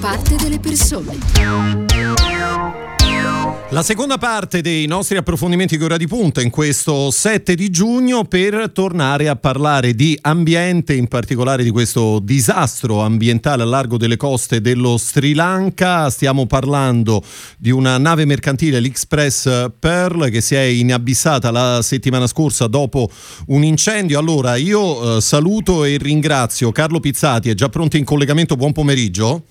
parte delle persone. La seconda parte dei nostri approfondimenti con ora di punta in questo 7 di giugno per tornare a parlare di ambiente, in particolare di questo disastro ambientale a largo delle coste dello Sri Lanka. Stiamo parlando di una nave mercantile, l'Express Pearl, che si è inabissata la settimana scorsa dopo un incendio. Allora, io eh, saluto e ringrazio Carlo Pizzati, è già pronto in collegamento, buon pomeriggio.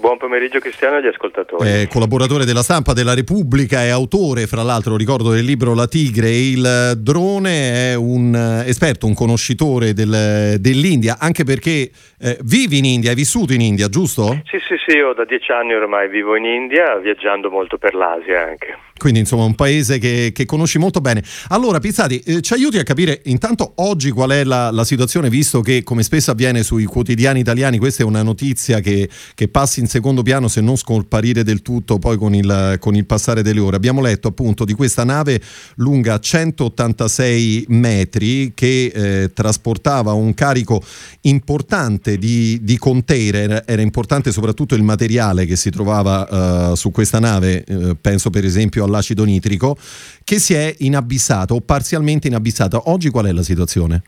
Buon pomeriggio Cristiano agli ascoltatori. È collaboratore della stampa della Repubblica, è autore, fra l'altro, ricordo del libro La Tigre e il drone, è un eh, esperto, un conoscitore del, dell'India, anche perché eh, vivi in India, hai vissuto in India, giusto? Sì, sì, sì, io da dieci anni ormai vivo in India, viaggiando molto per l'Asia anche. Quindi insomma un paese che, che conosci molto bene. Allora Pizzati, eh, ci aiuti a capire intanto oggi qual è la, la, situazione, visto che come spesso avviene sui quotidiani italiani, questa è una notizia che, che passi in secondo piano se non scomparire del tutto poi con il, con il, passare delle ore. Abbiamo letto appunto di questa nave lunga 186 metri che eh, trasportava un carico importante di, di container, era importante soprattutto il materiale che si trovava uh, su questa nave, uh, penso per esempio all'acido nitrico, che si è inabissata o parzialmente inabissata. Oggi qual è la situazione?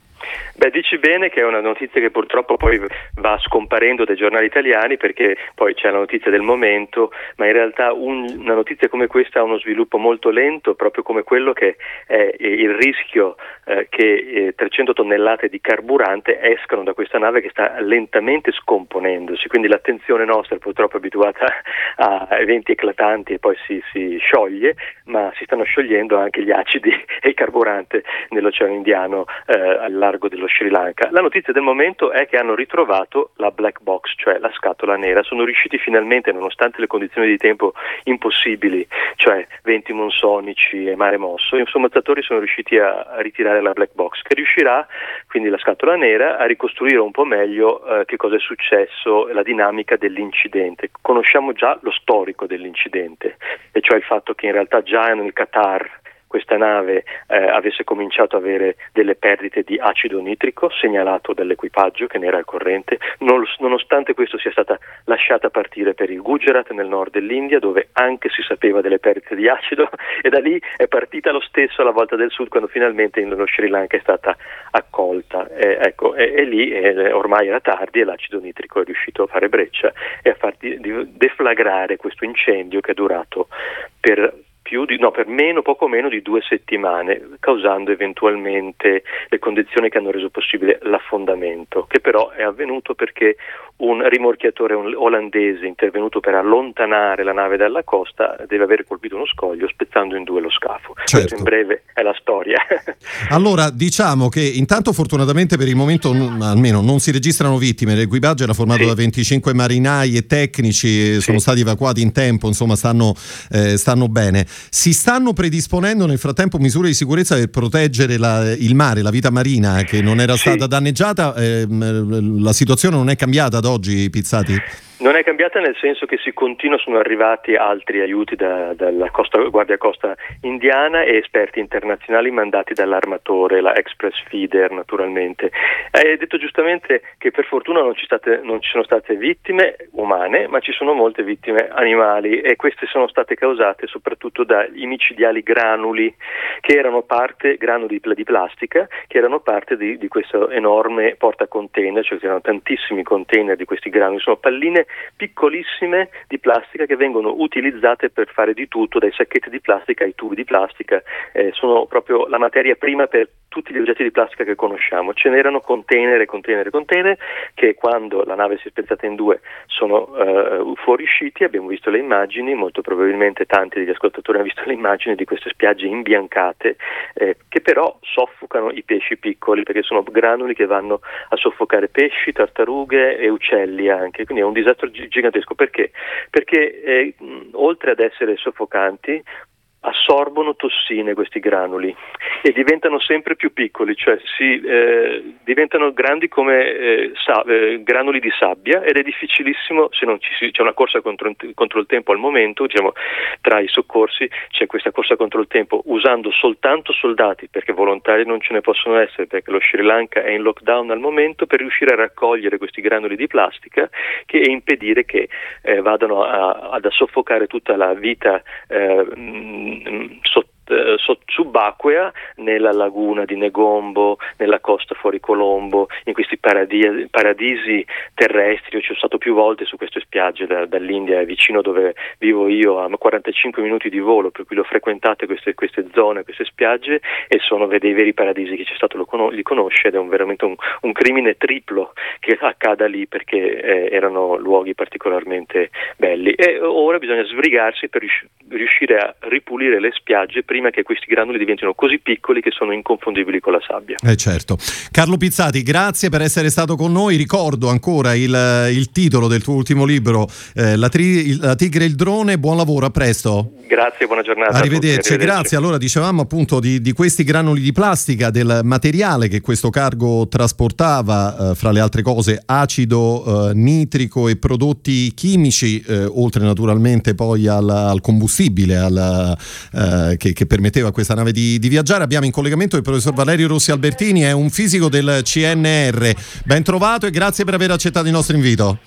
Beh, dici bene che è una notizia che purtroppo poi va scomparendo dai giornali italiani perché poi c'è la notizia del momento, ma in realtà un, una notizia come questa ha uno sviluppo molto lento, proprio come quello che è il rischio eh, che eh, 300 tonnellate di carburante escano da questa nave che sta lentamente scomponendosi, quindi l'attenzione nostra purtroppo è abituata a eventi eclatanti e poi si, si scioglie, ma si stanno sciogliendo anche gli acidi e il carburante nell'Oceano Indiano eh, al largo dello Sri Lanka. La notizia del momento è che hanno ritrovato la black box, cioè la scatola nera. Sono riusciti finalmente, nonostante le condizioni di tempo impossibili, cioè venti monsonici e mare mosso, i sommozzatori sono riusciti a, a, ritirare la black box, che riuscirà, quindi la scatola nera, a ricostruire un po' meglio eh, che cosa è successo, la dinamica dell'incidente. Conosciamo già lo storico dell'incidente, e cioè il fatto che in realtà già nel Qatar questa nave eh, avesse cominciato ad avere delle perdite di acido nitrico segnalato dall'equipaggio che ne era al corrente, non, nonostante questo sia stata lasciata partire per il Gujarat nel nord dell'India dove anche si sapeva delle perdite di acido e da lì è partita lo stesso alla volta del sud quando finalmente lo Sri Lanka è stata accolta. Eh, ecco, e, e lì eh, ormai era tardi e l'acido nitrico è riuscito a fare breccia e a far deflagrare questo incendio che è durato per più di, no, per meno, poco meno di due settimane, causando eventualmente le condizioni che hanno reso possibile l'affondamento, che però è avvenuto perché un rimorchiatore olandese intervenuto per allontanare la nave dalla costa deve aver colpito uno scoglio spezzando in due lo scafo. Certo. in breve è la storia. allora diciamo che intanto fortunatamente per il momento n- almeno non si registrano vittime, l'equipaggio era formato sì. da 25 marinai e tecnici, sì. sono stati evacuati in tempo, insomma stanno, eh, stanno bene. Si stanno predisponendo nel frattempo misure di sicurezza per proteggere la, il mare, la vita marina che non era stata sì. danneggiata, eh, la situazione non è cambiata ad oggi, Pizzati? Non è cambiata nel senso che si continua, sono arrivati altri aiuti da, dalla costa, Guardia Costa indiana e esperti internazionali mandati dall'armatore, la Express Feeder naturalmente. Hai detto giustamente che per fortuna non ci, state, non ci, sono state vittime umane, ma ci sono molte vittime animali e queste sono state causate soprattutto dagli micidiali granuli che erano parte, granuli di plastica, che erano parte di, di questo enorme porta container, cioè c'erano tantissimi container di questi granuli, sono palline piccolissime di plastica che vengono utilizzate per fare di tutto, dai sacchetti di plastica ai tubi di plastica, eh, sono proprio la materia prima per tutti gli oggetti di plastica che conosciamo. Ce n'erano container e container e container che quando la nave si è spezzata in due sono eh, fuoriusciti, abbiamo visto le immagini, molto probabilmente tanti degli ascoltatori hanno visto le immagini di queste spiagge imbiancate eh, che però soffocano i pesci piccoli perché sono granuli che vanno a soffocare pesci, tartarughe e uccelli anche, quindi è un disastro gigantesco perché? Perché eh, oltre ad essere soffocanti assorbono tossine questi granuli e diventano sempre più piccoli, cioè si, eh, diventano grandi come eh, sa- eh, granuli di sabbia ed è difficilissimo se non ci si, c'è una corsa contro, contro, il tempo al momento, diciamo, tra i soccorsi c'è questa corsa contro il tempo usando soltanto soldati perché volontari non ce ne possono essere perché lo Sri Lanka è in lockdown al momento per riuscire a raccogliere questi granuli di plastica che, e impedire che eh, vadano a, ad soffocare tutta la vita eh, sotto eh, subacquea nella laguna di Negombo, nella costa fuori Colombo, in questi paradisi, paradisi terrestri. Io ci sono stato più volte su queste spiagge da, dall'India, vicino dove vivo io, a 45 minuti di volo, per cui ho frequentate queste, queste zone, queste spiagge e sono dei veri paradisi. Chi c'è stato lo, li conosce ed è un, veramente un, un, crimine triplo che accada lì perché eh, erano luoghi particolarmente belli. E ora bisogna sbrigarsi per riuscire a ripulire le spiagge prima che questi granuli diventino così piccoli che sono inconfondibili con la sabbia. Eh certo. Carlo Pizzati, grazie per essere stato con noi. Ricordo ancora il, il titolo del tuo ultimo libro, eh, la, tri, la, Tigre e il drone. Buon lavoro, a presto. Grazie, buona giornata. Arrivederci, arrivederci. grazie. Allora dicevamo appunto di, di, questi granuli di plastica, del materiale che questo cargo trasportava, eh, fra le altre cose acido eh, nitrico e prodotti chimici, eh, oltre naturalmente poi al, al combustibile al, eh, che, che permetteva a questa nave di, di, viaggiare. Abbiamo in collegamento il professor Valerio Rossi Albertini, è un fisico del CNR. Ben trovato e grazie per aver accettato il nostro invito.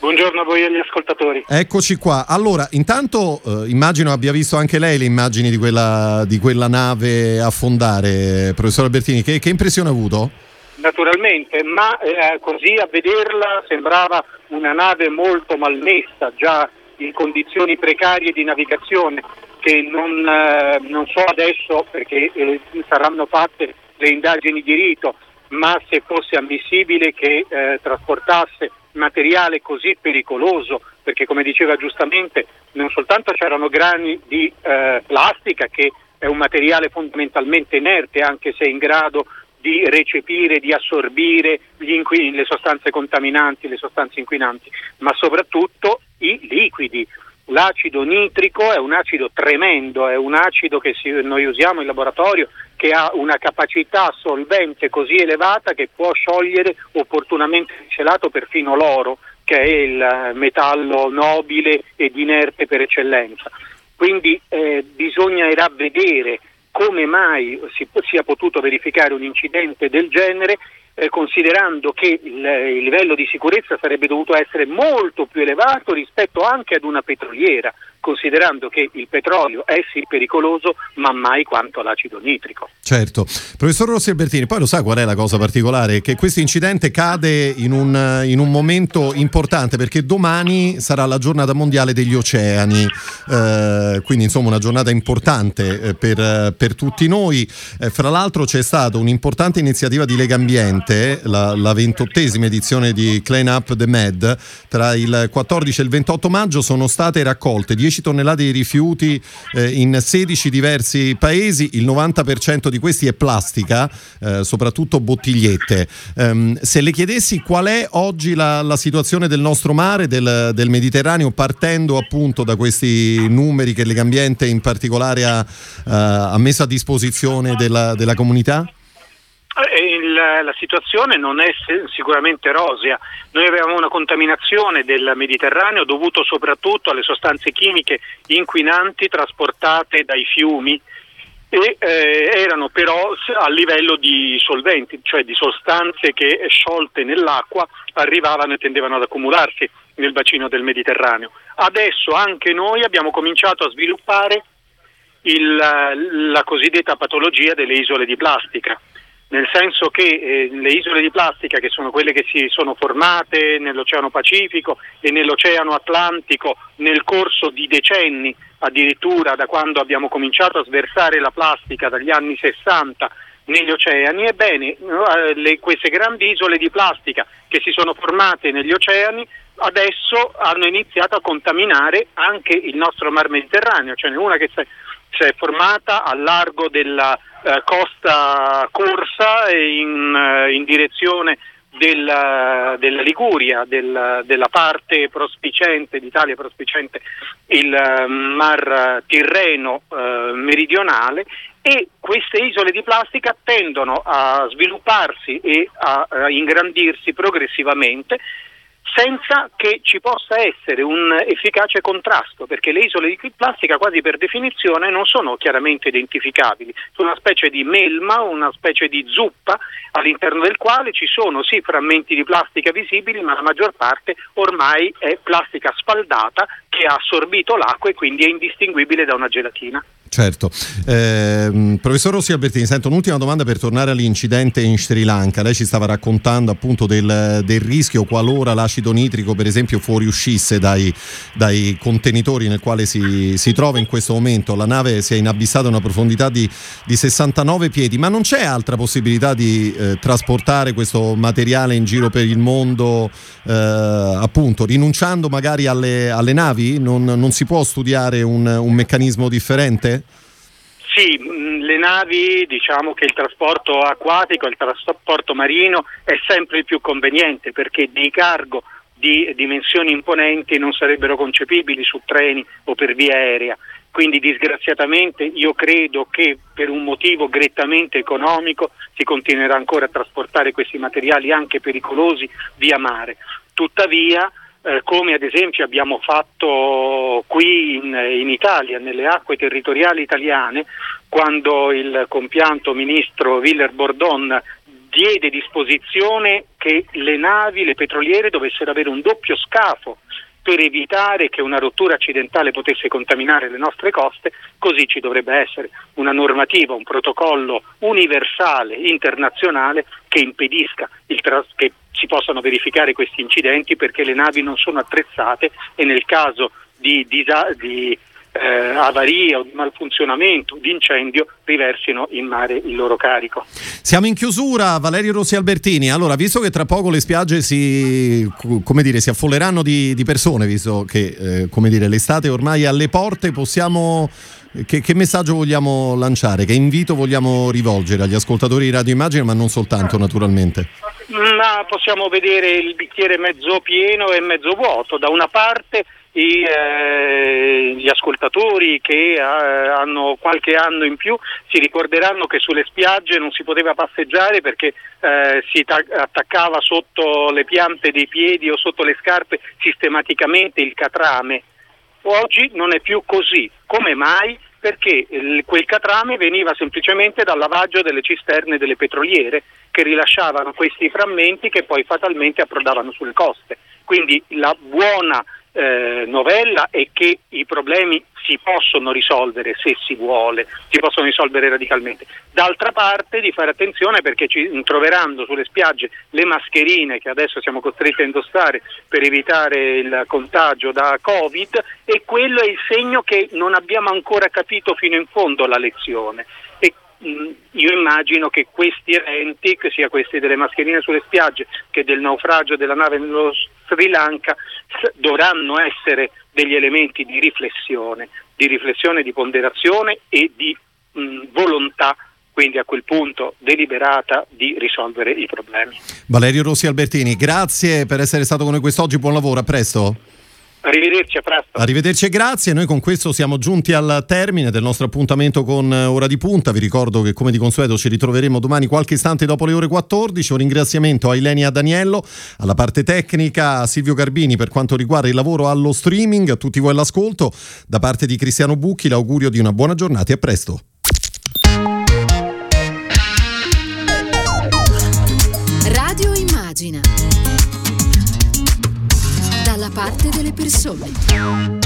Buongiorno a voi e agli ascoltatori. Eccoci qua. Allora, intanto eh, immagino abbia visto anche lei le immagini di quella, di quella nave affondare, professor Albertini. Che, che impressione ha avuto? Naturalmente, ma eh, così a vederla sembrava una nave molto malmessa, già in condizioni precarie di navigazione che non, eh, non so adesso perché eh, saranno fatte le indagini di rito, ma se fosse ammissibile che eh, trasportasse materiale così pericoloso, perché come diceva giustamente non soltanto c'erano grani di eh, plastica che è un materiale fondamentalmente inerte anche se in grado di recepire, di assorbire inquin- le sostanze contaminanti, le sostanze inquinanti, ma soprattutto i liquidi, L'acido nitrico è un acido tremendo, è un acido che si, noi usiamo in laboratorio che ha una capacità solvente così elevata che può sciogliere opportunamente celato perfino l'oro, che è il metallo nobile ed inerte per eccellenza. Quindi eh, bisognerà vedere come mai si sia potuto verificare un incidente del genere eh, considerando che il, il, livello di sicurezza sarebbe dovuto essere molto più elevato rispetto anche ad una petroliera, considerando che il petrolio è sì pericoloso, ma mai quanto l'acido nitrico. Certo. Professor Rossi Albertini, poi lo sa qual è la cosa particolare? Che questo incidente cade in un, in un momento importante perché domani sarà la giornata mondiale degli oceani, eh, quindi insomma una giornata importante eh, per, per, tutti noi. Eh, fra l'altro c'è stata un'importante iniziativa di Lega Ambiente, la, ventottesima edizione di Clean Up the Med, tra il 14 e il 28 maggio sono state raccolte 10 tonnellate di rifiuti eh, in 16 diversi paesi, il 90% di questi è plastica, eh, soprattutto bottigliette. Um, se le chiedessi qual è oggi la, la situazione del nostro mare, del, del, Mediterraneo, partendo appunto da questi numeri che Legambiente in particolare ha, uh, ha messo a disposizione della, della comunità? Eh, il, la situazione non è sicuramente rosea. Noi avevamo una contaminazione del Mediterraneo dovuto soprattutto alle sostanze chimiche inquinanti trasportate dai fiumi e eh, erano però a livello di solventi, cioè di sostanze che sciolte nell'acqua arrivavano e tendevano ad accumularsi nel bacino del Mediterraneo. Adesso anche noi abbiamo cominciato a sviluppare il, la cosiddetta patologia delle isole di plastica nel senso che eh, le isole di plastica, che sono quelle che si sono formate nell'Oceano Pacifico e nell'Oceano Atlantico nel corso di decenni, addirittura da quando abbiamo cominciato a sversare la plastica dagli anni 60 negli oceani, ebbene eh, le, queste grandi isole di plastica che si sono formate negli oceani adesso hanno iniziato a contaminare anche il nostro mar Mediterraneo, ce n'è una che si è formata al largo della eh, costa corsa in, eh, in direzione della, della Liguria, del, della parte prospicente d'Italia prospicente il uh, Mar Tirreno uh, meridionale e queste isole di plastica tendono a svilupparsi e a, a ingrandirsi progressivamente senza che ci possa essere un efficace contrasto, perché le isole di plastica quasi per definizione non sono chiaramente identificabili, sono una specie di melma, una specie di zuppa all'interno del quale ci sono sì frammenti di plastica visibili, ma la maggior parte ormai è plastica spaldata che ha assorbito l'acqua e quindi è indistinguibile da una gelatina. Certo. Eh, professor Rossi Albertini, sento un'ultima domanda per tornare all'incidente in Sri Lanka. Lei ci stava raccontando appunto del, del rischio qualora l'acido nitrico, per esempio, fuoriuscisse dai, dai contenitori nel quale si, si, trova in questo momento. La nave si è inabissata a una profondità di, di 69 piedi, ma non c'è altra possibilità di eh, trasportare questo materiale in giro per il mondo, eh, appunto, rinunciando magari alle, alle navi? Non, non, si può studiare un, un meccanismo differente? Sì, mm, le navi, diciamo che il trasporto acquatico, il trasporto marino è sempre il più conveniente perché dei cargo di dimensioni imponenti non sarebbero concepibili su treni o per via aerea. Quindi disgraziatamente io credo che per un motivo grettamente economico si continuerà ancora a trasportare questi materiali anche pericolosi via mare. Tuttavia eh, come ad esempio abbiamo fatto qui in, in, Italia, nelle acque territoriali italiane, quando il compianto ministro Willer Bordon diede disposizione che le navi, le petroliere dovessero avere un doppio scafo per evitare che una rottura accidentale potesse contaminare le nostre coste, così ci dovrebbe essere una normativa, un protocollo universale, internazionale, che impedisca tras- che si possano verificare questi incidenti perché le navi non sono attrezzate e nel caso di, di, di eh, avaria o di malfunzionamento, di incendio, riversino in mare il loro carico. Siamo in chiusura, Valerio Rossi Albertini. Allora, visto che tra poco le spiagge si, dire, si affolleranno di, di, persone, visto che eh, dire, l'estate ormai è alle porte, possiamo che, che, messaggio vogliamo lanciare? Che invito vogliamo rivolgere agli ascoltatori di Radio Immagine, ma non soltanto naturalmente? Ma possiamo vedere il bicchiere mezzo pieno e mezzo vuoto. Da una parte i, eh, gli ascoltatori che eh, hanno qualche anno in più si ricorderanno che sulle spiagge non si poteva passeggiare perché eh, si ta- attaccava sotto le piante dei piedi o sotto le scarpe sistematicamente il catrame. Oggi non è più così. Come mai? Perché il, quel catrame veniva semplicemente dal lavaggio delle cisterne delle petroliere che rilasciavano questi frammenti che poi fatalmente approdavano sulle coste. Quindi la buona eh, novella è che i problemi si possono risolvere se si vuole, si possono risolvere radicalmente. D'altra parte di fare attenzione perché ci troveranno sulle spiagge le mascherine che adesso siamo costretti a indossare per evitare il contagio da Covid e quello è il segno che non abbiamo ancora capito fino in fondo la lezione. Mm, io immagino che questi eventi, sia questi delle mascherine sulle spiagge che del naufragio della nave nello Sri Lanka, dovranno essere degli elementi di riflessione, di riflessione, di ponderazione e di mh, mm, volontà quindi a quel punto deliberata di risolvere i problemi. Valerio Rossi Albertini, grazie per essere stato con noi quest'oggi, buon lavoro, a presto. Arrivederci, a presto. Arrivederci e grazie. Noi con questo siamo giunti al termine del nostro appuntamento con eh, Ora di Punta. Vi ricordo che come di consueto ci ritroveremo domani qualche istante dopo le ore 14. Un ringraziamento a Ilenia Daniello, alla parte tecnica, a Silvio Garbini per quanto riguarda il lavoro allo streaming, a tutti voi all'ascolto. Da parte di Cristiano Bucchi l'augurio di una buona giornata e a presto. Persone.